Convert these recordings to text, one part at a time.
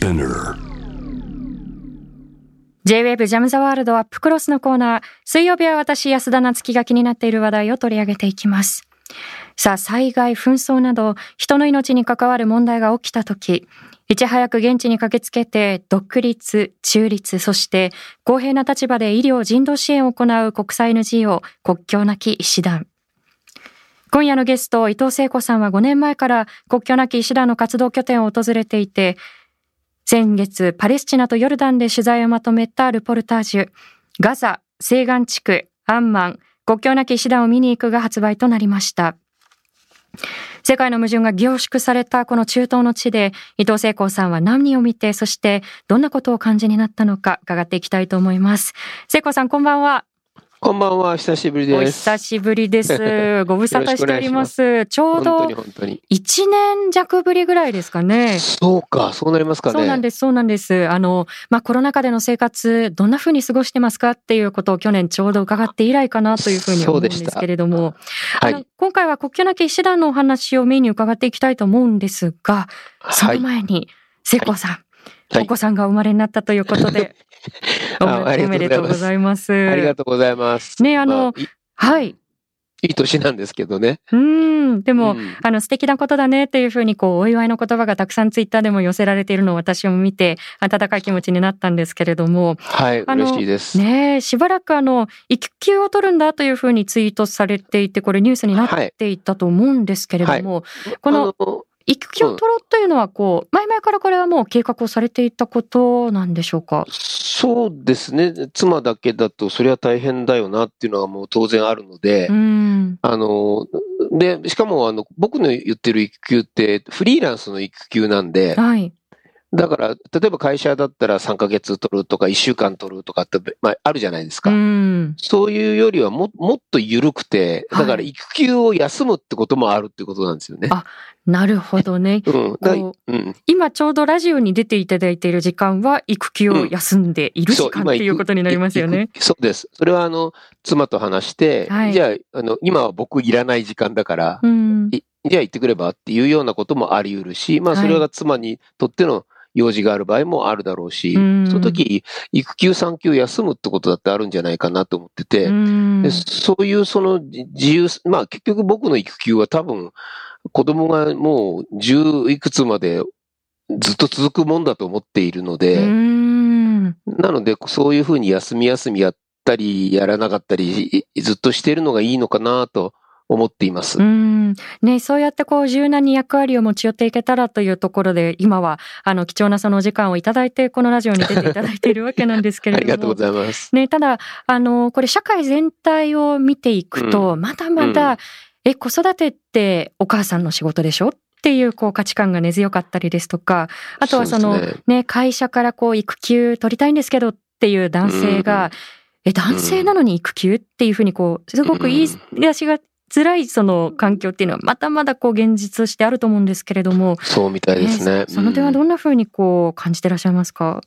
Spinner J-Wave ジャムザワールドアップクロスのコーナー。水曜日は私、安田なつきが気になっている話題を取り上げていきます。さあ、災害、紛争など、人の命に関わる問題が起きたとき、いち早く現地に駆けつけて、独立、中立、そして公平な立場で医療人道支援を行う国際 NGO 国境なき医師団。今夜のゲスト、伊藤聖子さんは5年前から国境なき医師団の活動拠点を訪れていて、先月、パレスチナとヨルダンで取材をまとめたルポルタージュ、ガザ、西岸地区、アンマン、国境なき医師団を見に行くが発売となりました。世界の矛盾が凝縮されたこの中東の地で、伊藤聖子さんは何を見て、そしてどんなことを感じになったのか伺っていきたいと思います。聖子さん、こんばんは。こんばんは、久しぶりおです。久しぶりです。ご無沙汰しております。ちょうど本当に本当に。1年弱ぶりぐらいですかね。そうか、そうなりますかね。そうなんです、そうなんです。あの、まあ、コロナ禍での生活、どんな風に過ごしてますかっていうことを去年ちょうど伺って以来かなというふうに思うんですけれども、はい今回は国境なき医師団のお話をメインに伺っていきたいと思うんですが、そのはい。前に、聖子さん、はいお子さんが生まれになったということで、おあありめでとうごがとうございます。ありがとうございます。ねあのはい。いい年なんですけどね。うーん、でも、うんあの素敵なことだねっていうふうにこうお祝いの言葉がたくさんツイッターでも寄せられているのを私も見て温かい気持ちになったんですけれどもはい、嬉しいです。ねえしばらくあの育休を取るんだというふうにツイートされていてこれニュースになっていたと思うんですけれども、この育休を取ろうというのはこう前々からこれはもう計画をされていたことなんでしょうか？そうですね。妻だけだと、それは大変だよなっていうのはもう当然あるので、うーん。あの、で、しかも、あの、僕の言ってる育休って、フリーランスの育休なんで、はいだから、例えば会社だったら3ヶ月取るとか1週間取るとかって、まあ、あるじゃないですうか。んそういうよりはももっと緩くて、だからはい育休を休むってこともあるってことなんですよね。あなるほどね うん。だこうん。今ちょうどラジオに出ていただいている時間は育休を休んでいる時間っていうことになりますよね。育そうです。それはあの、妻と話して、はいじゃあ、あの、今は僕いらない時間だから、うんいじゃあ行ってくればっていうようなこともあり得るし、まあはいそれが妻にとっての用事がある場合もあるだろうし、うん。その時、育休産休休むってことだってあるんじゃないかなと思ってて、うそういうそのじ自由、まあ結局僕の育休は多分子供がもう十いくつまでずっと続くもんだと思っているのうで、ん。なのでそういうふうに休み休みやったりやらなかったりいずっとしているのがいいのかなと思っています。うんね、そうやってこう柔軟に役割を持ち寄っていけたらというところで今はあの貴重なそのお時間をいただいてこのラジオに出ていただいているわけなんですけれども。ありがとうございます。ね、ただ、あの、これ社会全体を見ていくと、まだまだ、うんえ、子育てってお母さんの仕事でしょっていうこう価値観が根強かったりですとか、あとはそのねね、会社からこう育休取りたいんですけどっていう男性が、え、男性なのに育休っていうふうにこう、すごく言い出しが辛いその環境っていうのはまだまだこう現実としてあると思うんですけれども、そうみたいですね。えその点はどんなふうにこう感じてらっしゃいますか？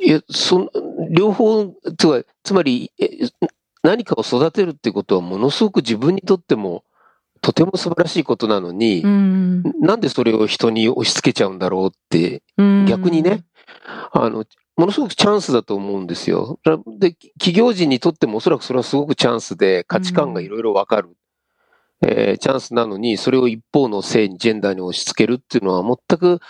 いや、その、両方、つまり、つまり、え何かを育てるってことはものすごく自分にとっても、とても素晴らしいことなのに、うん。なんでそれを人に押し付けちゃうんだろうって、うん逆にね、あの、ものすごくチャンスだと思うんですよ。だで、企業人にとってもおそらくそれはすごくチャンスで価値観がいろいろわかる、えーチャンスなのに、それを一方の性に、ジェンダーに押し付けるっていうのは全く、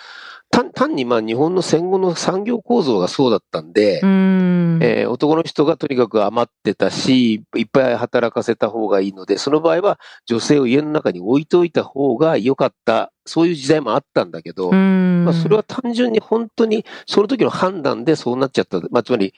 単単にまあ日本の戦後の産業構造がそうだったんで、うん。えー男の人がとにかく余ってたし、いっぱい働かせた方がいいので、その場合は女性を家の中に置いといた方が良かった、そういう時代もあったんだけど、うんまあ、それは単純に本当にその時の判断でそうなっちゃった。まあ、つまり、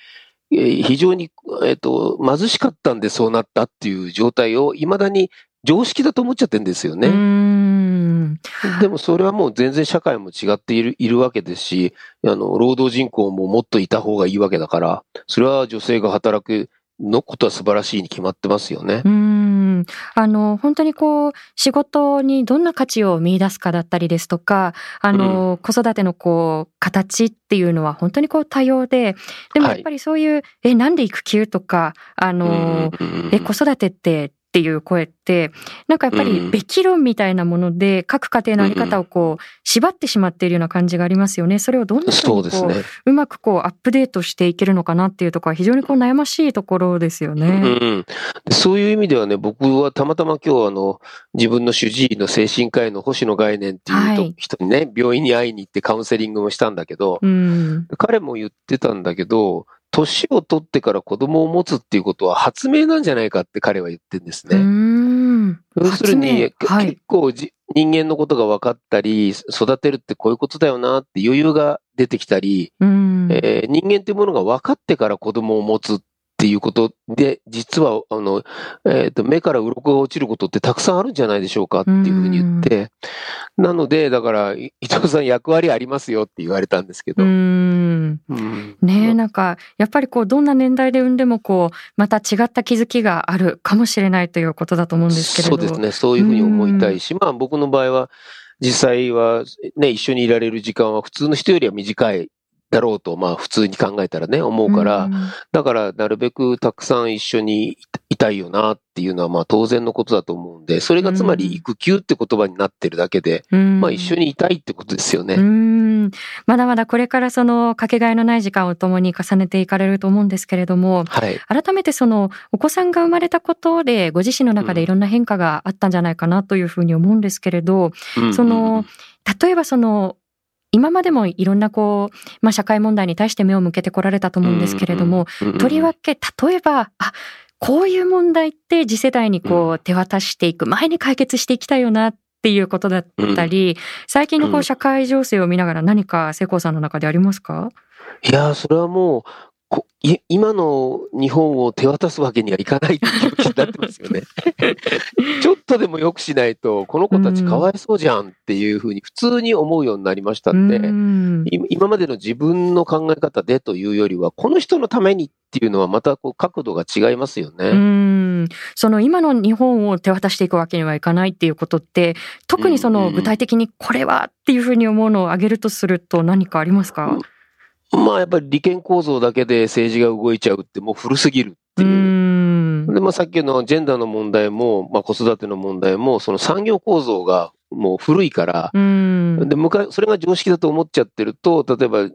えー非常に、えっ、と、貧しかったんでそうなったっていう状態を未だに常識だと思っちゃってるんですようね。ん。でもそれはもう全然社会も違っているいるわけですし、あの、労働人口ももっといた方がいいわけだから、それは女性が働くのことは素晴らしいに決まってますよね。うん。あの、本当にこう、仕事にどんな価値を見出すかだったりですとか、あの、子育てのこう、形っていうのは本当にこう多様で、でもやっぱりそういう、え、なんで育休とか、あの、うんえ、子育てって、っっていう声って、なんかやっぱりうんべき論みたいなもので、各家庭のあり方をこう、縛ってしまっているような感じがありますよね。それをどんなふうにこう、そうまくこう、アップデートしていけるのかなっていうところは非常にこう、悩ましいところですようね。ん、でそういう意味ではね、僕はたまたま今日あの、自分の主治医の精神科医の星野概念っていう人にね、病院に会いに行ってカウンセリングもしたんだけど、うん。彼も言ってたんだけど、年を取ってから子供を持つっていうことは発明なんじゃないかって彼は言ってるんですね。ん。要するに、はい結構じ人間のことが分かったり、育てるってこういうことだよなって余裕が出てきたり、うん。えー人間っていうものが分かってから子供を持つっていうことで、実は、あの、えっ、と、目から鱗が落ちることってたくさんあるんじゃないでしょうかっていうふうに言って、なので、だから、い伊藤さん役割ありますよって言われたんですけうど。ん。うんねえ、なんか、やっぱりこう、どんな年代で産んでもこう、また違った気づきがあるかもしれないということだと思うんですけれど。そうですね。そういうふうに思いたいし、まあ僕の場合は、実際はね、一緒にいられる時間は普通の人よりは短いだろうと、まあ普通に考えたらね、思うから、うんだからなるべくたくさん一緒にいたいよなっていうのはまあ当然のことだと思うんで、それがつまり育休って言葉になってるだけで、うんまあ一緒にいたいってことですよね。うん。まだまだこれからそのかけがえのない時間を共に重ねていかれると思うんですけれども、はい。改めてそのお子さんが生まれたことでご自身の中でいろんな変化があったんじゃないかなというふうに思うんですけれど、うんその、例えばその、今までもいろんなこう、まあ社会問題に対して目を向けてこられたと思うんですけれども、、とりわけ例えば、あ、こういう問題って次世代にこう手渡していく、前に解決していきたいよなっていうことだったり、最近のこううん。社会情勢を見ながら何か世耕さんの中でありますか？いやー、それはも今の日本を手渡すわけにはいかないっていう気になってますよね。ちょっとでも良くしないと、この子たちかわいそうじゃんっていうふうに普通に思うようになりましたんで、今までの自分の考え方でというよりは、この人のためにっていうのはまたこう角度が違いますようね。んその今の日本を手渡していくわけにはいかないっていうことって特にその具体的にこれはっていうふうに思うのを挙げるとすると何かありますか？まあやっぱり利権構造だけで政治が動いちゃうってもう古すぎるってういう。んで、まあさっきのジェンダーの問題も、まあ子育ての問題も、その産業構造がもう古いから、うんで、昔、それが常識だと思っちゃってると、例えば、あ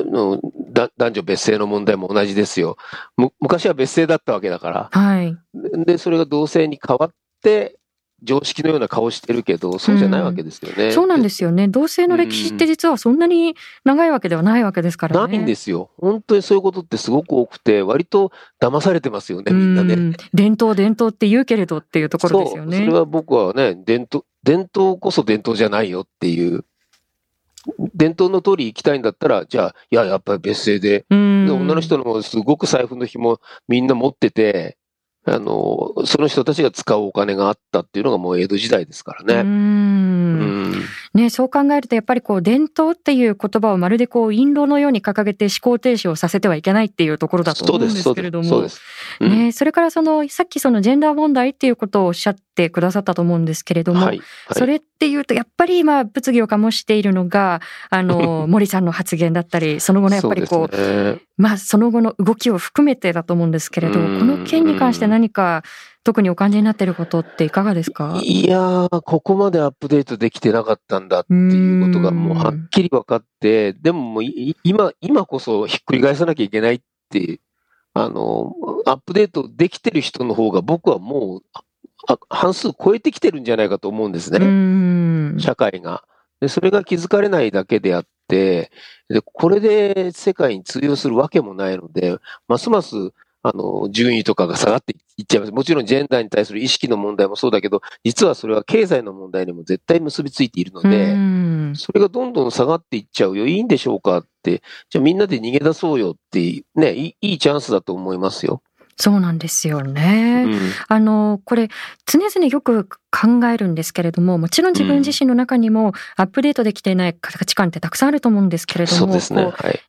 のだ男女別姓の問題も同じですよ。む昔は別姓だったわけだから。はいで、それが同性に変わって、常識のような顔してるけど、そうじゃないわけですよね。そうなんですよね。同性の歴史って実はそんなに長いわけではないわけですからね。ないんですよ。本当にそういうことってすごく多くて、割と騙されてますよね、みんなね。うん伝統伝統って言うけれどっていうところですよそう、ねそれは僕はね、伝統、伝統こそ伝統じゃないよっていう。伝統の通り行きたいんだったら、じゃあ、いや、やっぱり別姓で、うん。で女の人のもすごく財布の紐みんな持ってて、あの、その人たちが使うお金があったっていうのがもう江戸時代ですからうね。うんん。ね、そう考えるとやっぱりこう伝統っていう言葉をまるでこう印籠のように掲げて思考停止をさせてはいけないっていうところだと思うんですけれども。そうです。そうです。ね、それからそのさっきそのジェンダー問題っていうことをおっしゃってくださったと思うんですけれども、うんはい。はいそれっていうとやっぱり今物議を醸しているのがあの 森さんの発言だったりその後のやっぱりこうそうねまあその後の動きを含めてだと思うんですけれどこうんの件に関して何か特にお感じになっていることっていかがですか？いやー、ここまでアップデートできてなかったんだっていうことがもうはっきり分かって、でももうい今、今こそひっくり返さなきゃいけないって、あの、アップデートできてる人の方が僕はもう、あ半数超えてきてるんじゃないかと思うんですうね、ん。社会が。で、それが気づかれないだけであって、で、これで世界に通用するわけもないので、ますます、あの、順位とかが下がっていっちゃいます。もちろんジェンダーに対する意識の問題もそうだけど、実はそれは経済の問題にも絶対結びついているので、うんそれがどんどん下がっていっちゃうよ。いいんでしょうかって、じゃあみんなで逃げ出そうよって、ね、いいチャンスだと思いますよ。そうなんですよね。うんあの、これ、常々よく考えるんですけれども、もちろん自分自身の中にもアップデートできていない価値観ってたくさんあると思うんですけれども。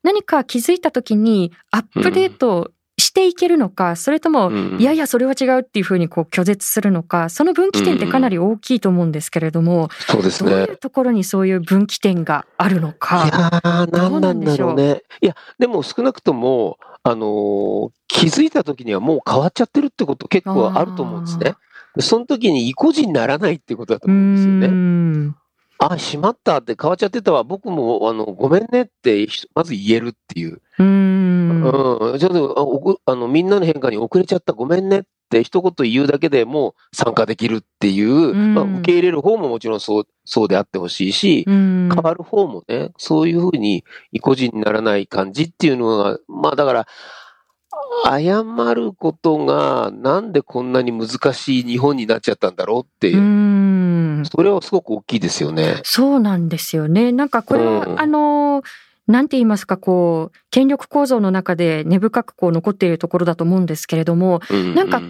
何か気づいた時にアップデートしていけるのか、それとも、うんいやいや、それは違うっていうふうにこう拒絶するのか、その分岐点ってかなり大きいと思うんですけれども、そうですねどうい。うところにそういう分岐点があるのいか。やー、どうな何なんんでしょう？だろうね。いや、でも少なくとも、あのー気づいた時にはもう変わっちゃってるってこと結構あると思うんですね。その時に意固地にならないってことだと思うんですよね。あ、しまったって変わっちゃってたわ。僕も、あの、ごめんねって、まず言えるっていう。うん。うん。ちょっと、あの、みんなの変化に遅れちゃった。ごめんねって一言言うだけでも参加できるっていう、まあ、受け入れる方ももちろんそう、そうであってほしいし、変わる方もね、そういうふうに意固地にならない感じっていうのが、まあだから、謝ることがなんでこんなに難しい日本になっちゃったんだろうっていう。それはすごく大きいですよね。そうなんですよね。なんかこれは、うん、あの、なんて言いますか、こう、権力構造の中で根深くこう残っているところだと思うんですけれども、うんうん、なんか、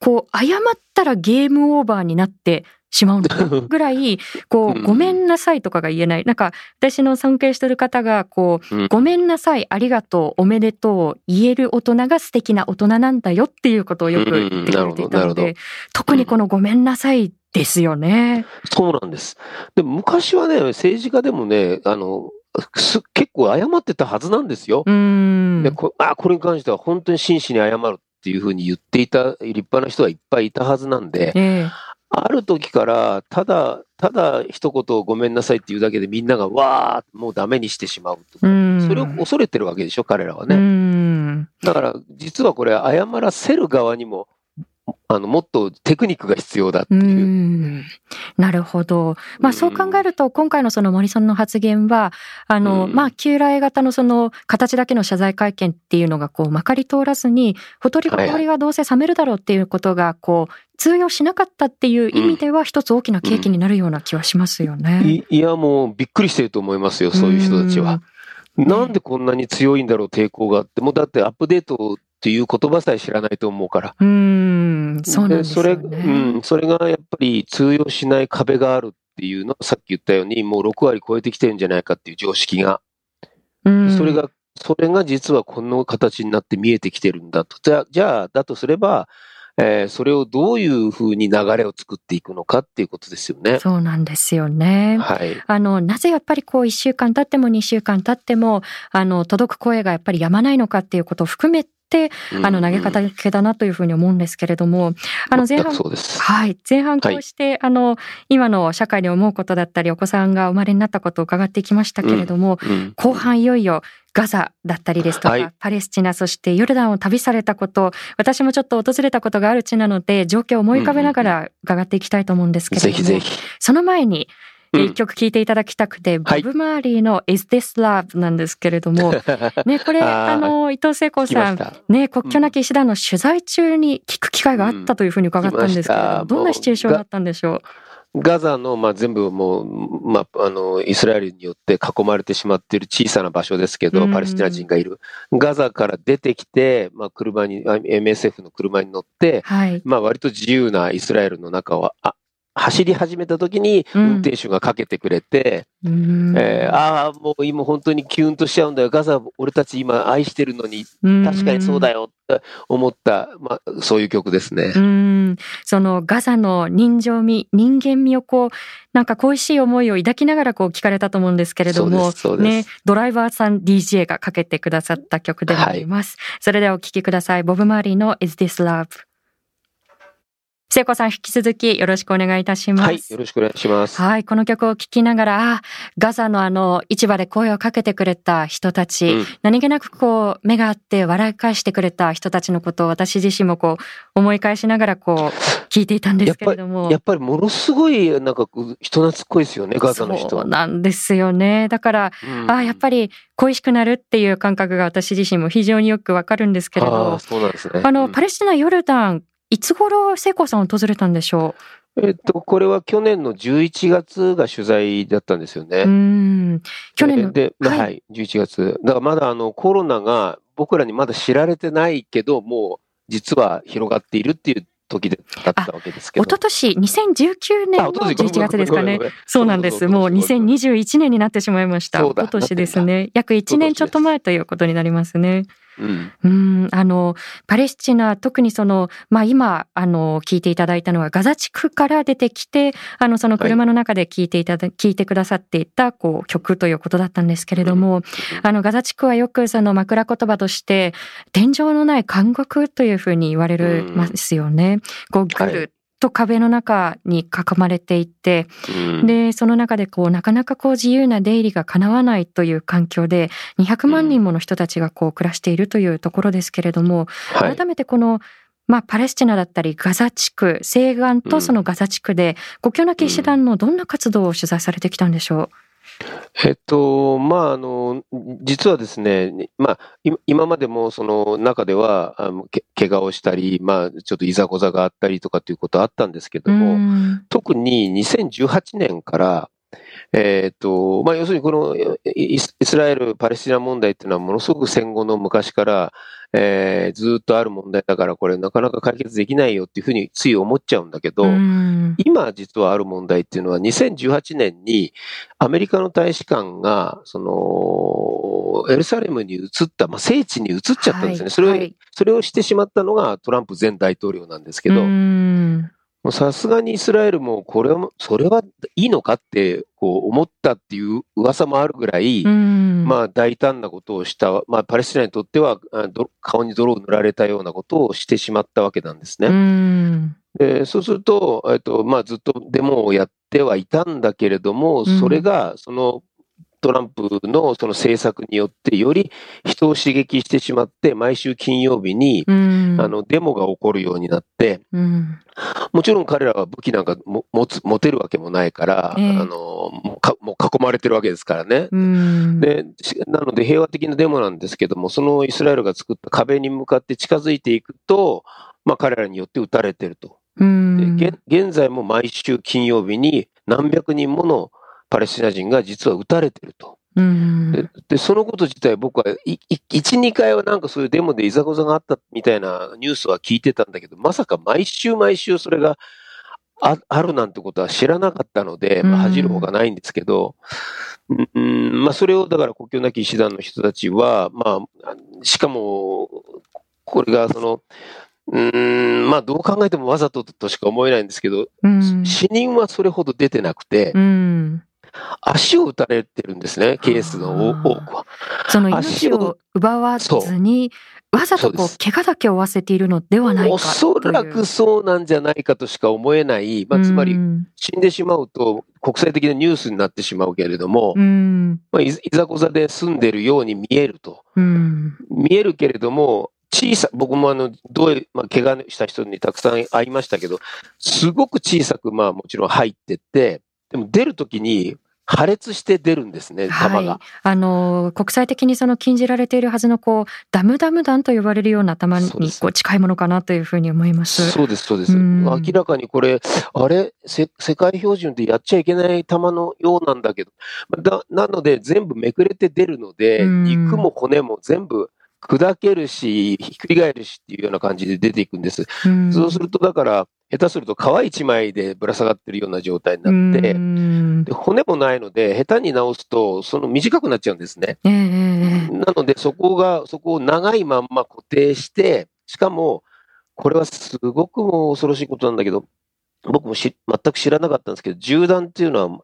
こう、謝ったらゲームオーバーになってしまうの ぐらい、こう、ごめんなさいとかが言えない。なんか、私の尊敬してる方が、こう、ごめんなさい、ありがとう、おめでとう、言える大人が素敵な大人なんだよっていうことをよく言ってくれていたので、特にこのごめんなさいですよね。そうなんです。でも昔はね、政治家でもね、あの、結構謝ってたはずなんですよ。でこあこれに関しては本当に真摯に謝るっていうふうに言っていた立派な人はいっぱいいたはずなんで、えー、ある時から、ただ、ただ一言ごめんなさいっていうだけでみんながわーもうダメにしてしまうと。それを恐れてるわけでしょ、彼らはね。だから、実はこれ、謝らせる側にもあの、もっとテクニックが必要だっていう。うなるほど。まあそう考えると、今回のその森さんの発言は、あの、まあ旧来型のその形だけの謝罪会見っていうのがこうまかり通らずに、ほとりがりはどうせ冷めるだろうっていうことがこう、通用しなかったっていう意味では一つ大きな契機になるような気はしますよね。うんいいや、もうびっくりしてると思いますよ、そういう人たちは。なんでこんなに強いんだろう、抵抗があって。もうだってアップデートっていう言葉さえ知らないと思うから。うん、そうなんですね。それ、うん、それがやっぱり通用しない壁があるっていうのは、さっき言ったように、もう6割超えてきてるんじゃないかっていう常識が。うん、それが、それが実はこの形になって見えてきてるんだと。じゃあ、じゃあだとすれば、えー、それをどういうふうに流れを作っていくのかっていうことですよね。そうなんですよね。はい。あの、なぜやっぱりこう一週間経っても二週間経っても、あの、届く声がやっぱりやまないのかっていうことを含めて、あの、投げ方けだなというふうに思うんですけれども、あの、前半、はい、前半こうして、はい、あの、今の社会に思うことだったり、お子さんが生まれになったことを伺ってきましたけれども、うんうん、後半いよいよ、ガザだったりですとか、はい、パレスチナ、そしてヨルダンを旅されたこと、私もちょっと訪れたことがある地なので、状況を思い浮かべながら伺っていきたいと思うんですけれども、ぜひぜひ。その前に、一曲聴いていただきたくて、ボブ・マーリーの Is This Love なんですけれども、ね、これ、あの、伊藤聖子さん、ね、国境なき医師団の取材中に聞く機会があったというふうに伺ったんですけれども、どんなシチュエーションだったんでしょう？ガザの、まあ、全部もう、まあ、あの、イスラエルによって囲まれてしまっている小さな場所ですけど、パレスチナ人がいる。ガザから出てきて、まあ、車に、MSF の車に乗って、はい、まあ、割と自由なイスラエルの中をあ走り始めた時に運転手がかけてくれて、うん、えー、ああ、もう今本当にキュンとしちゃうんだよ。ガザ、俺たち今愛してるのに、確かにそうだよって思った、まあ、そういう曲ですね。うん。そのガザの人情味、人間味をこう、なんか恋しい思いを抱きながらこう聞かれたと思うんですけれども、ね、ドライバーさん DJ がかけてくださった曲でもあります。はい、それではお聴きください。ボブ・マーリーの Is This Love? 聖子さん引き続きよろしくお願いいたします。はい、よろしくお願いします。はい、この曲を聴きながら、あガザのあの市場で声をかけてくれた人たち、うん、何気なくこう目があって笑い返してくれた人たちのことを私自身もこう思い返しながらこう聞いていたんですけれども。やっぱりものすごいなんか人懐っこいですよね、ガザの人。そうなんですよね。だから、うん、あやっぱり恋しくなるっていう感覚が私自身も非常によくわかるんですけれど、あそうなんですね。あの、パレスチナ、ヨルダン、いつ頃聖子さん訪れたんでしょう？えっと、これは去年の11月が取材だったんですよね。うん。去年の。で、はい、はい、11月。だからまだあのコロナが僕らにまだ知られてないけど、もう実は広がっているっていう時だったわけですけど。一昨年2019年の11月ですかね。そうなんです。もう2021年になってしまいました。一昨年ですね。約1年ちょっと前ということになりますね。うん、うんあのパレスチナ特にその、まあ、今あの聞いていただいたのはガザ地区から出てきてあのその車の中で聞いていただ、はい、聞いてくださっていたこう曲ということだったんですけれども、うん、あのガザ地区はよくその枕言葉として天井のない監獄というふうに言われるますよね。こうぐると壁の中に囲まれていて、うん、で、その中でこう、なかなかこう自由な出入りが叶わないという環境で、200万人もの人たちがこう暮らしているというところですけれども、はい、改めてこの、まあ、パレスチナだったりガザ地区、西岸とそのガザ地区で、国境なき医師団のどんな活動を取材されてきたんでしょう、えっと、まあ、あの、実はですね、まあ、今までもその中では、あのけ怪我をしたり、まあ、ちょっといざこざがあったりとかっていうことはあったんですけども、特に2018年から、えっ、と、まあ、要するにこのイスラエル・パレスチナ問題っていうのはものすごく戦後の昔から、えー、ずっとある問題だからこれなかなか解決できないよっていうふうについ思っちゃうんだけど、今実はある問題っていうのは2018年にアメリカの大使館が、その、エルサレムに移った、まあ、聖地に移っちゃったんですね。はい、それを、はい、それをしてしまったのがトランプ前大統領なんですけど、さすがにイスラエルも、これは、それはいいのかって、こう、思ったっていう噂もあるぐらい、まあ、大胆なことをした、まあ、パレスチナにとっては、顔に泥を塗られたようなことをしてしまったわけなんですね。でそうすると、えっと、まあ、ずっとデモをやってはいたんだけれども、それが、その、トランプのその政策によってより人を刺激してしまって、毎週金曜日に、あのデモが起こるようになって、もちろん彼らは武器なんか持つ持てるわけもないから、あのもう囲まれてるわけですからね。でなので平和的なデモなんですけども、そのイスラエルが作った壁に向かって近づいていくと、まあ、彼らによって撃たれてると。で現在も毎週金曜日に何百人ものパレスチナ人が実は撃たれてると。でで、そのこと自体僕は、1、2回はなんかそういうデモでいざこざがあったみたいなニュースは聞いてたんだけど、まさか毎週毎週それがああるなんてことは知らなかったので、まあ、恥じるほかないんですけど、うん、まあ、それをだから国境なき医師団の人たちは、まあ、しかも、これがその、うん、まあどう考えてもわざととしか思えないんですけど、うん、死人はそれほど出てなくて、うん、足を打たれてるんですね、ケースの多くは。その命を奪わずに、わざとこう、怪我だけを負わせているのではないかおそらくそうなんじゃないかとしか思えない。まあ、つまり、死んでしまうと国際的なニュースになってしまうけれども、まあ、いざこざで住んでるように見えると。見えるけれども、小さ、僕もあの、どういう、まあ、怪我した人にたくさん会いましたけど、すごく小さく、まあもちろん入ってって、でも出るときに、破裂して出るんですね、弾が。はい、あの、国際的にその禁じられているはずの、こう、ダムダム弾と呼ばれるような弾にこう近いものかなというふうに思います。そうです、そうです。明らかにこれ、あれ？世界標準でやっちゃいけない弾のようなんだけど、だなので全部めくれて出るので、肉も骨も全部砕けるし、ひっくり返るしっていうような感じで出ていくんです。そうすると、だから、下手すると皮一枚でぶら下がってるような状態になって、で骨もないので、下手に直すと、その短くなっちゃうんですね。なので、そこが、そこを長いまんま固定して、しかも、これはすごくも恐ろしいことなんだけど、僕も全く知らなかったんですけど、銃弾っていうのは、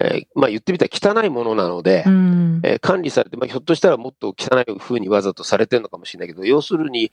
えー、まあ言ってみたら汚いものなので、うん、えー、管理されて、まあ、ひょっとしたらもっと汚い風にわざとされてるのかもしれないけど、要するに、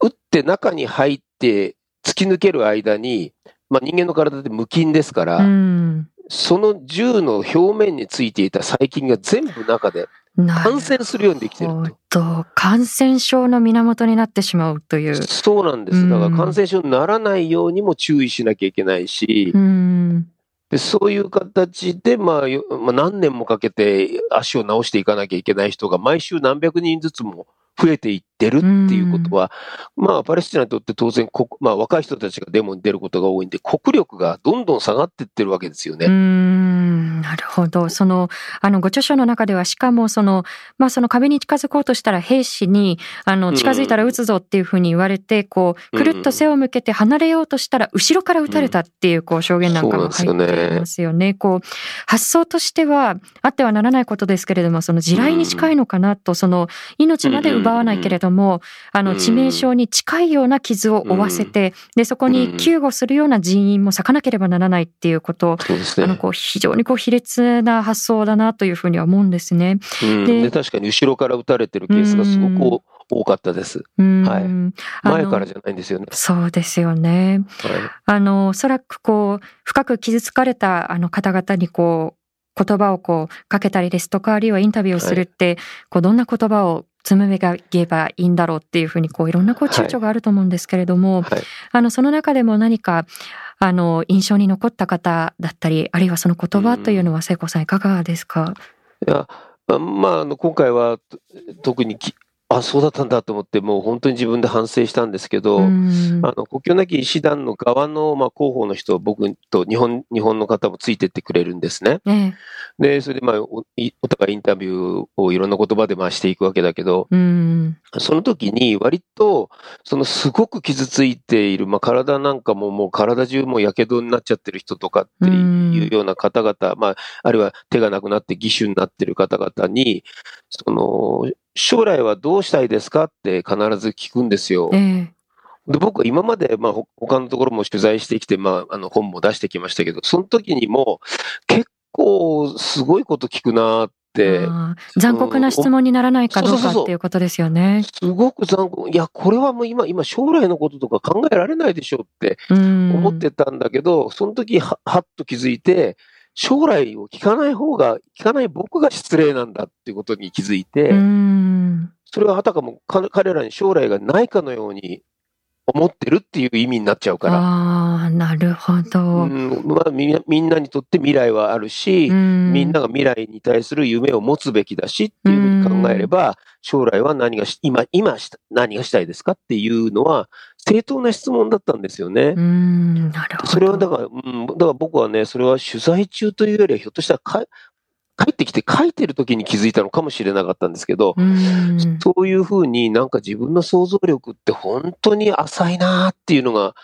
撃って中に入って突き抜ける間に、まあ、人間の体って無菌ですから、うん、その銃の表面についていた細菌が全部中で感染するようにできてると。感染症の源になってしまうという。そうなんです。だから感染症にならないようにも注意しなきゃいけないし、うん、でそういう形で、まあ、まあ、何年もかけて足を治していかなきゃいけない人が毎週何百人ずつも増えていってるっていうことは、まあ、パレスチナにとって当然、まあ、若い人たちがデモに出ることが多いんで、国力がどんどん下がっていってるわけですよね。なるほど。その、あの、ご著書の中では、しかも、その、まあ、その壁に近づこうとしたら、兵士に、あの、近づいたら撃つぞっていうふうに言われて、こう、くるっと背を向けて離れようとしたら、後ろから撃たれたっていう、こう、証言なんかも入っていますよね。こう、発想としては、あってはならないことですけれども、その地雷に近いのかなと、その、命まで奪わないけれども、あの、致命傷に近いような傷を負わせて、で、そこに救護するような人員も割かなければならないっていうことを、あの、こう、非常にこう、卑劣な発想だなというふうには思うんですね。で確かに後ろから撃たれてるケースがすごく多かったです。うんはい前からじゃないんですよね。そうですよね。はいあの、おそらくこう、深く傷つかれたあの方々にこう、言葉をこう、かけたりですとか、あるいはインタビューをするって、こう、どんな言葉を紡げばいいんだろうっていうふうに、こう、いろんなこう、躊躇があると思うんですけれども、はい。あの、その中でも何か、あの、印象に残った方だったり、あるいはその言葉というのは、聖子さんいかがですか？いや、あまあ、あの、今回はと特にき、あ、そうだったんだと思って、もう本当に自分で反省したんですけど、うんあの、国境なき医師団の側の、まあ、広報の人、僕と日本、日本の方もついてってくれるんですね。ええで、それで、まあ、おいお互いインタビューをいろんな言葉で回していくわけだけど、うん。その時に割と、そのすごく傷ついている、まあ、体なんかももう体中もやけどになっちゃってる人とかっていうような方々、まあ、あるいは手がなくなって義手になってる方々に、その、将来はどうしたいですかって必ず聞くんですよ。ええで僕は今まで、まあ、ほ他のところも取材してきて、まあ、あの、本も出してきましたけど、その時にも、結構すごいこと聞くなって、残酷な質問にならないかどうかっていうことですよね。すごく残酷、いや、これはもう今、今、将来のこととか考えられないでしょってうん思ってたんだけど、その時は、はっと気づいて、将来を聞かない方が、聞かない僕が失礼なんだっていうことに気づいて、うん。それはあたかもか彼らに将来がないかのように思ってるっていう意味になっちゃうから。ああ、なるほど。うんまあ、みんなみんなにとって未来はあるし、みみんなが未来に対する夢を持つべきだしっていうふうに考えれば、将来は何がし、今、今した何がしたいですかっていうのは、正当な質問だったんですよね。うん、なるほど。それはだから、うん、だから僕はね、それは取材中というよりは、ひょっとしたらか帰ってきて書いてる時に気づいたのかもしれなかったんですけど、うん、そういうふうになんか自分の想像力って本当に浅いなっていうのが、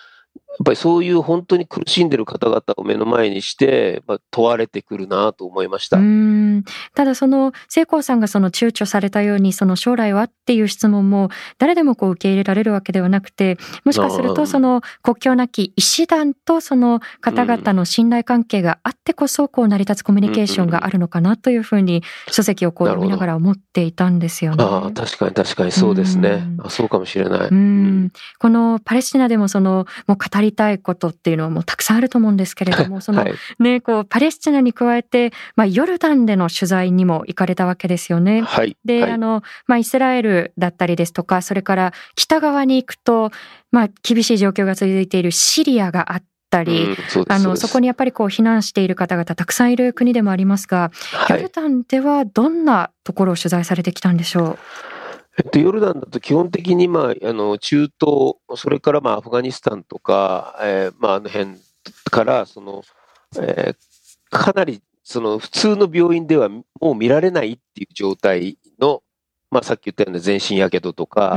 ぱりそういう本当に苦しんでる方々を目の前にして、まあ、問われてくるなと思いました。うんただその聖光さんがその躊躇されたようにその将来はっていう質問も誰でもこう受け入れられるわけではなくてもしかするうんとその国境なき医師団とその方々の信頼関係があってこそこう成り立つコミュニケーションがあるのかなというふうに書籍をこう読みながら思っていたんですよね。ああ、確かに確かにそうですねうん。あそうかもしれない。うんこのパレスチナでもそのもう語りたいことっていうのはもうたくさんあると思うんですけれども そのはい。ねこうパレスチナに加えて、まあ、ヨルダンでの取材にも行かれたわけですよね。はい。で、はいあの、まあ、イスラエルだったりですとか、それから北側に行くと、まあ、厳しい状況が続いているシリアがあったり、うんそあの、そこにやっぱりこう避難している方々たくさんいる国でもありますが、はいヨルダンではどんなところを取材されてきたんでしょ えっと、ヨルダンだと基本的に、まあ、あの、中東、それから、まあ、アフガニスタンとか、えーまあ、あの辺から、その、えーかなり、その、普通の病院ではもう見られないっていう状態の、まあ、さっき言ったような全身やけどとか。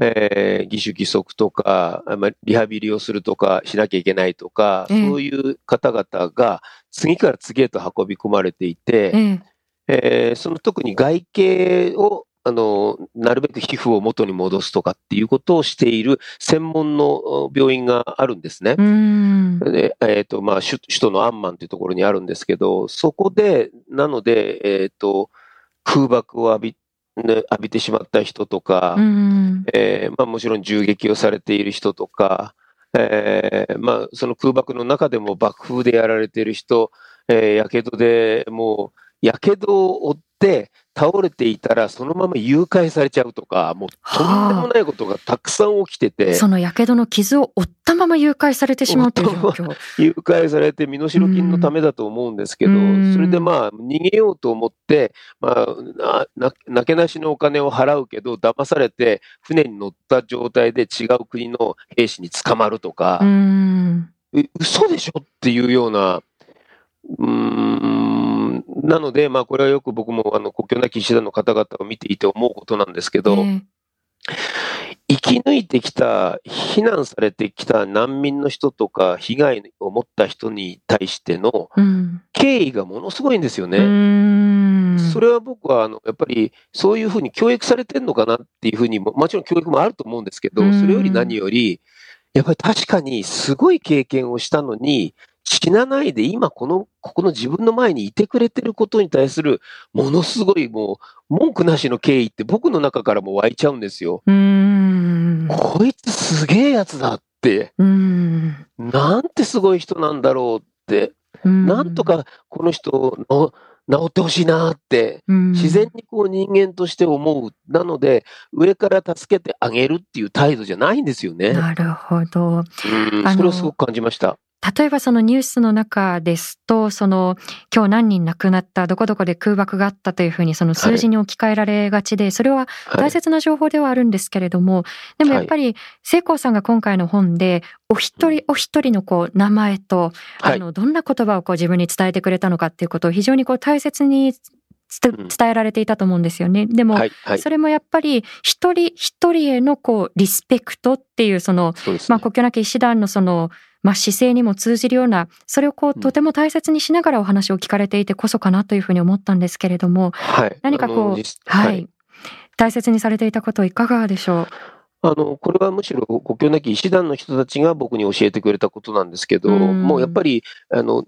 えー義手義足とか、まあ、リハビリをするとかしなきゃいけないとか、ええそういう方々が次から次へと運び込まれていて、ええ。えーその特に外形を、あの、なるべく皮膚を元に戻すとかっていうことをしている専門の病院があるんですね。えっ、と、まあ、首首都のアンマンというところにあるんですけど、そこで、なので、えっ、と、空爆を浴び、ね、浴びてしまった人とか、うん。えーまあ、もちろん銃撃をされている人とか、えーまあ、その空爆の中でも爆風でやられている人、えー、やけどでもう、やけどを負って倒れていたら、そのまま誘拐されちゃうとか、もうとんでもないことがたくさん起きてて、その火傷の傷を負ったまま誘拐されてしまうという状況。誘拐されて身代金のためだと思うんですけど、うん。それでまあ、逃げようと思って、まあ、ななけなしのお金を払うけど、騙されて、船に乗った状態で違う国の兵士に捕まるとか、う嘘でしょっていうような、うーん、なので、まあ、これはよく僕もあの国境なき医師団の方々を見ていて思うことなんですけど、え生き抜いてきた、避難されてきた難民の人とか、被害を持った人に対しての。敬意がものすごいんですようね。ん。それは僕は、あの、やっぱり、そういうふうに教育されてるのかなっていうふうにも、もちろん教育もあると思うんですけどう、んそれより何より、やっぱり確かにすごい経験をしたのに、死なないで今この、ここの自分の前にいてくれてることに対するものすごいもう文句なしの敬意って僕の中からも湧いちゃうんですよ。うん。こいつすげえやつだって、うん。なんてすごい人なんだろうって、うんなんと、かこの人の治ってほしいなって、うん自然にこう人間として思う。なので、上から助けてあげるっていう態度じゃないんですよね。なるほど。うんそれをすごく感じました。例えばそのニュースの中ですと、その今日何人亡くなった、どこどこで空爆があったというふうにその数字に置き換えられがちで、それははい大切な情報ではあるんですけれども、でもやっぱり聖光さんが今回の本で、お一人お一人のこう名前と、はい。あのどんな言葉をこう自分に伝えてくれたのかっていうことを非常にこう大切に伝えられていたと思うんですよね。でも、はい。はい。それもやっぱり一人一人へのこうリスペクトっていうそのね。まあ、国境なき医師団のその、まあ、姿勢にも通じるような、それをこう、うんとても大切にしながらお話を聞かれていてこそかなというふうに思ったんですけれども、はい。何かこうはい。大切にされていたこといかがでしょあの、これはむしろ国境なき医師団の人たちが僕に教えてくれたことなんですけど、うんもうやっぱり、あの、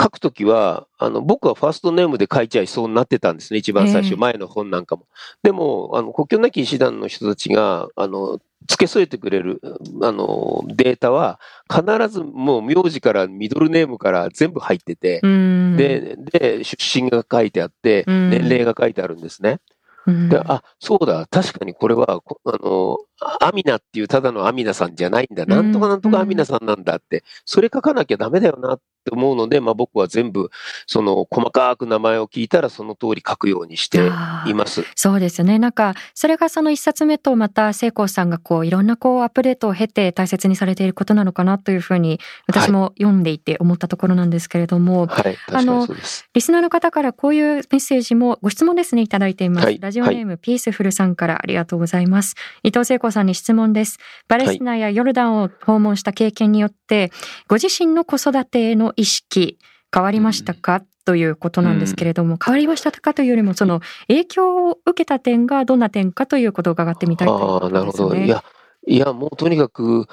書くときは、あの、僕はファーストネームで書いちゃいそうになってたんですね、一番最初、ええ前の本なんかも。でも、あの、国境なき医師団の人たちが、あの、付け添えてくれる、あの、データは、必ずもう名字からミドルネームから全部入っててう。、うん。で、で、出身が書いてあって、うん年齢が書いてあるんですね。うん、で、あ、そうだ、確かにこれは、こあの、アミナっていうただのアミナさんじゃないんだ。なんとかなんとかアミナさんなんだって、それ書かなきゃダメだよなって思うので、まあ僕は全部、その、細かく名前を聞いたらその通り書くようにしています。そうですよね。なんか、それがその一冊目とまた聖光さんがこう、いろんなこう、アップデートを経て大切にされていることなのかなというふうに、私も読んでいて思ったところなんですけれども、はい、確かにそうです。リスナーの方からこういうメッセージもご質問ですねいただいています。はいラジオネーム、ピースフルさんからありがとうございます。伊藤聖子さんに質問です。パレスチナやヨルダンを訪問した経験によって、ご自身の子育てへの意識変わりましたか、ということなんですけれども、変わりましたかというよりもその影響を受けた点がどんな点かということを伺ってみたいというこああ、なるほど。いや、いや、もうとにかく、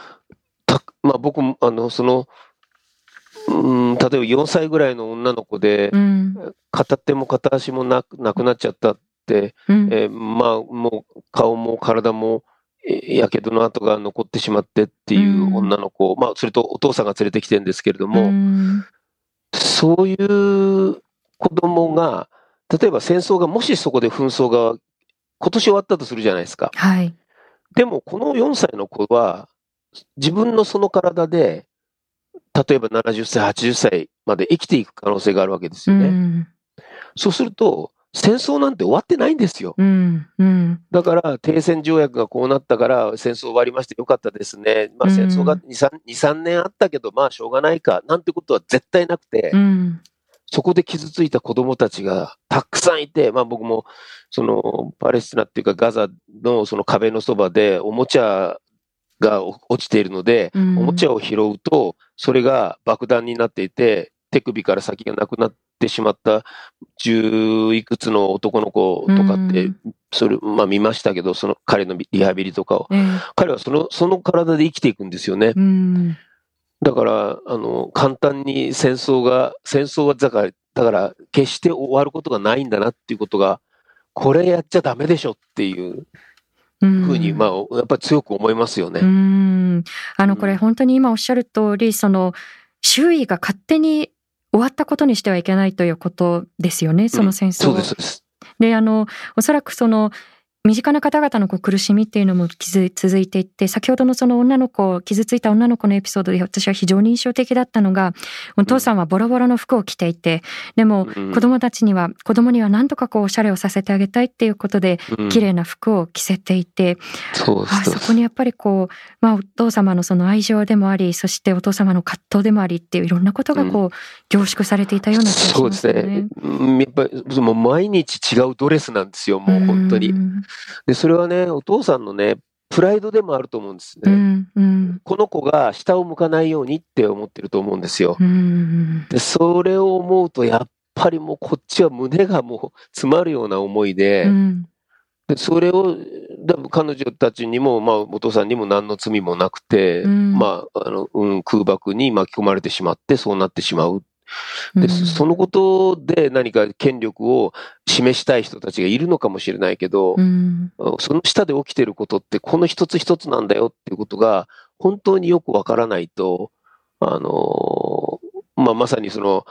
たまあ僕も、あの、その、うん、例えば4歳ぐらいの女の子で、うん、片手も片足もなくなくなっちゃったって、うん、えーまあ、もう顔も体も、えやけどの跡が残ってしまってっていう女の子、まあ、それとお父さんが連れてきてるんですけれども、うんそういう子供が、例えば戦争が、もしそこで紛争が今年終わったとするじゃないですか。はい。でも、この4歳の子は、自分のその体で、例えば70歳、80歳まで生きていく可能性があるわけですうよね。ん、そうすると、戦争なんて終わってないんですよ。うん、うん、だから、停戦条約がこうなったから、戦争終わりましてよかったですね。まあ、うん戦争が2、3, 2 3年あったけど、まあ、しょうがないか、なんてことは絶対なくて、うん、そこで傷ついた子供たちがたくさんいて、まあ僕も、その、パレスチナっていうかガザのその壁のそばでおもちゃが落ちているので、うんおもちゃを拾うと、それが爆弾になっていて、手首から先がなくなってしまった十いくつの男の子とかって、うんそれ、まあ見ましたけど、その彼のリハビリとかを。ええ彼はその、その体で生きていくんですよね。うん、だから、あの、簡単に戦争が、戦争はだから、だから、決して終わることがないんだなっていうことが、これやっちゃダメでしょっていううんふうに、まあ、やっぱり強く思いますよね。うん。あの、うんこれ本当に今おっしゃる通り、その、周囲が勝手に終わったことにしてはいけないということですよね、その戦争うです、そうです。で、あの、おそらくその、身近な方々のこう苦しみっていうのも続続いていって、先ほどのその女の子、傷ついた女の子のエピソードで私は非常に印象的だったのが、お父さんはボロボロの服を着ていて、でもうん子供たちには、子供には何とかこうおしゃれをさせてあげたいっていうことで、うん綺麗な服を着せていて、あそこにやっぱりこう、まあ、お父様のその愛情でもあり、そしてお父様の葛藤でもありっていういろんなことがこう、凝縮されていたような気がしそうですますよね。ね。うんやっぱり、もう毎日違うドレスなんですよ、もう本当に。うんで、それはね、お父さんのね、プライドでもあると思うんですね。うんうんこの子が下を向かないようにって思ってると思うんですよ。うんで、それを思うと、やっぱりもうこっちは胸がもう詰まるような思いで、うんでそれを、だ彼女たちにも、まあ、お父さんにも何の罪もなくて、うんまあ、あの、うん、空爆に巻き込まれてしまって、そうなってしまう。で、うん。そのことで何か権力を示したい人たちがいるのかもしれないけど、うん。その下で起きてることって、この一つ一つなんだよっていうことが、本当によくわからないと、あの、まあ、まさにその、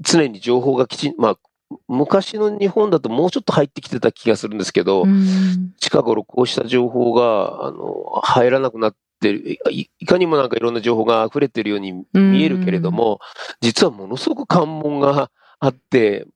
常に情報がきちん、まあ、昔の日本だともうちょっと入ってきてた気がするんですけど、うん。近頃こうした情報が、あの、入らなくなってる、いいかにもなんかいろんな情報が溢れてるように見えるけれども、実はものすごく関門があって、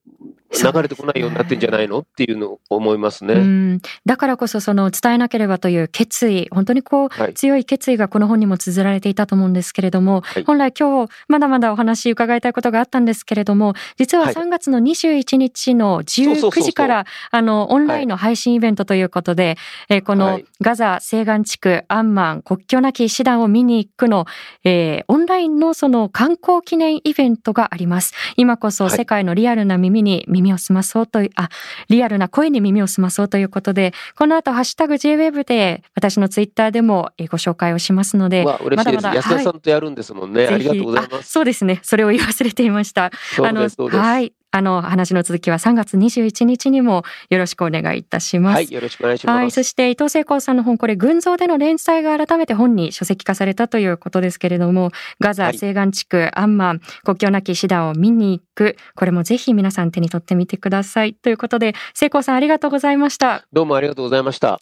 流れてこないようになってんじゃないの？っていうのを思いますね。うん、だからこそその伝えなければという決意本当にこう、はい。強い決意がこの本にも綴られていたと思うんですけれども、はい。本来今日まだまだお話伺いたいことがあったんですけれども実ははい。3月の21日の19そうそうそうそう。時からあのオンラインの配信イベントということで、えーこのはい。ガザ西岸地区アンマン国境なき医師団を見に行くの、えーオンラインのその観光記念イベントがあります。今こそはい。世界のリアルな耳に耳を澄まそうという、あリアルな声に耳を澄まそうということで、この後、ハッシュタグ JWEB で、私のツイッターでもえーご紹介をしますので、わあ、嬉しいです。まだまだ安田さんとやるんですもんね。ぜひありがとうございまあす。そうですね。それを言い忘れていました。そうです、そうです。はい。あの、話の続きは3月21日にもよろしくお願いいたします。はい、よろしくお願いします。はい。そして、伊藤聖光さんの本、これ、群像での連載が改めて本に書籍化されたということですけれども、ガザ、はい西岸地区、アンマン、国境なき医師団を見に行く。これもぜひ皆さん手に取ってみてください。ということで、聖光さんありがとうございました。どうもありがとうございました。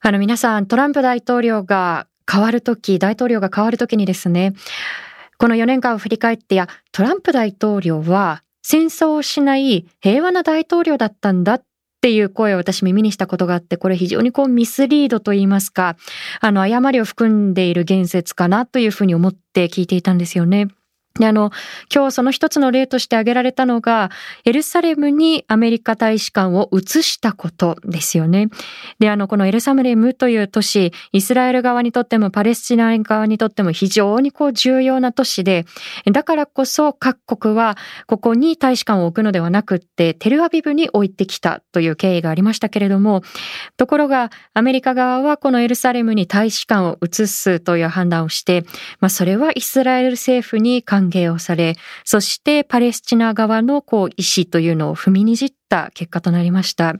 あの皆さん、トランプ大統領が変わるとき、大統領が変わるときにですね、この4年間を振り返って、いや、トランプ大統領は戦争をしない平和な大統領だったんだっていう声を私耳にしたことがあって、これ非常にこうミスリードと言いますか、あの誤りを含んでいる言説かなというふうに思って聞いていたんですよね。で、あの、今日その一つの例として挙げられたのが、エルサレムにアメリカ大使館を移したことですよね。で、あの、このエルサレムという都市、イスラエル側にとってもパレスチナ側にとっても非常にこう重要な都市で、だからこそ各国はここに大使館を置くのではなくって、テルアビブに置いてきたという経緯がありましたけれども、ところがアメリカ側はこのエルサレムに大使館を移すという判断をして、まあ、それはイスラエル政府に歓迎をされ、そしてパレスチナ側のこう意思というのを踏みにじった結果となりました。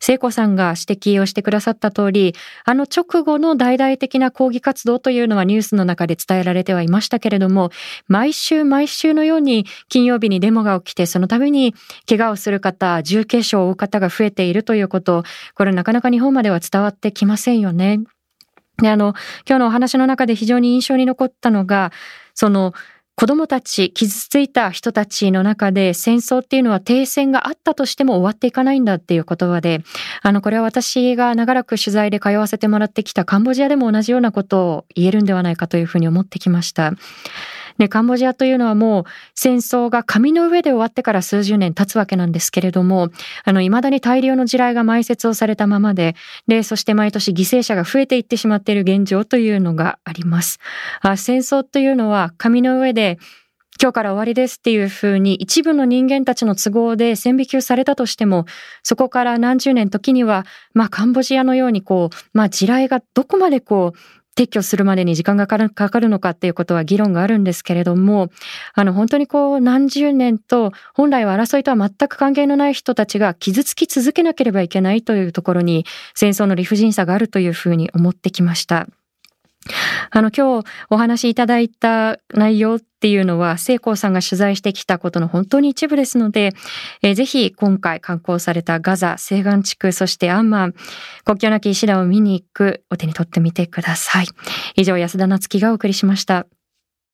聖子さんが指摘をしてくださった通り、あの直後の大々的な抗議活動というのはニュースの中で伝えられてはいましたけれども、毎週毎週のように金曜日にデモが起きて、その度に怪我をする方、重軽傷を負う方が増えているということ、これなかなか日本までは伝わってきませんよね。で、あの、今日のお話の中で非常に印象に残ったのが、その、子供たち、傷ついた人たちの中で戦争っていうのは停戦があったとしても終わっていかないんだっていう言葉で、あの、これは私が長らく取材で通わせてもらってきたカンボジアでも同じようなことを言えるんではないかというふうに思ってきました。で、カンボジアというのはもう戦争が紙の上で終わってから数十年経つわけなんですけれども、あの、未だに大量の地雷が埋設をされたままで、で、そして毎年犠牲者が増えていってしまっている現状というのがあります。あ戦争というのは紙の上で今日から終わりですっていうふうに一部の人間たちの都合で線引きをされたとしても、そこから何十年時には、まあカンボジアのようにこう、まあ地雷がどこまでこう、撤去するまでに時間がかかるのかっていうことは議論があるんですけれども、あの本当にこう何十年と本来は争いとは全く関係のない人たちが傷つき続けなければいけないというところに戦争の理不尽さがあるというふうに思ってきました。あの今日お話しいただいた内容っていうのは聖光さんが取材してきたことの本当に一部ですので、えーぜひ今回観光されたガザ、西岸地区、そしてアンマン、国境なき医師団を見に行くお手に取ってみてください。以上安田なつきがお送りしました。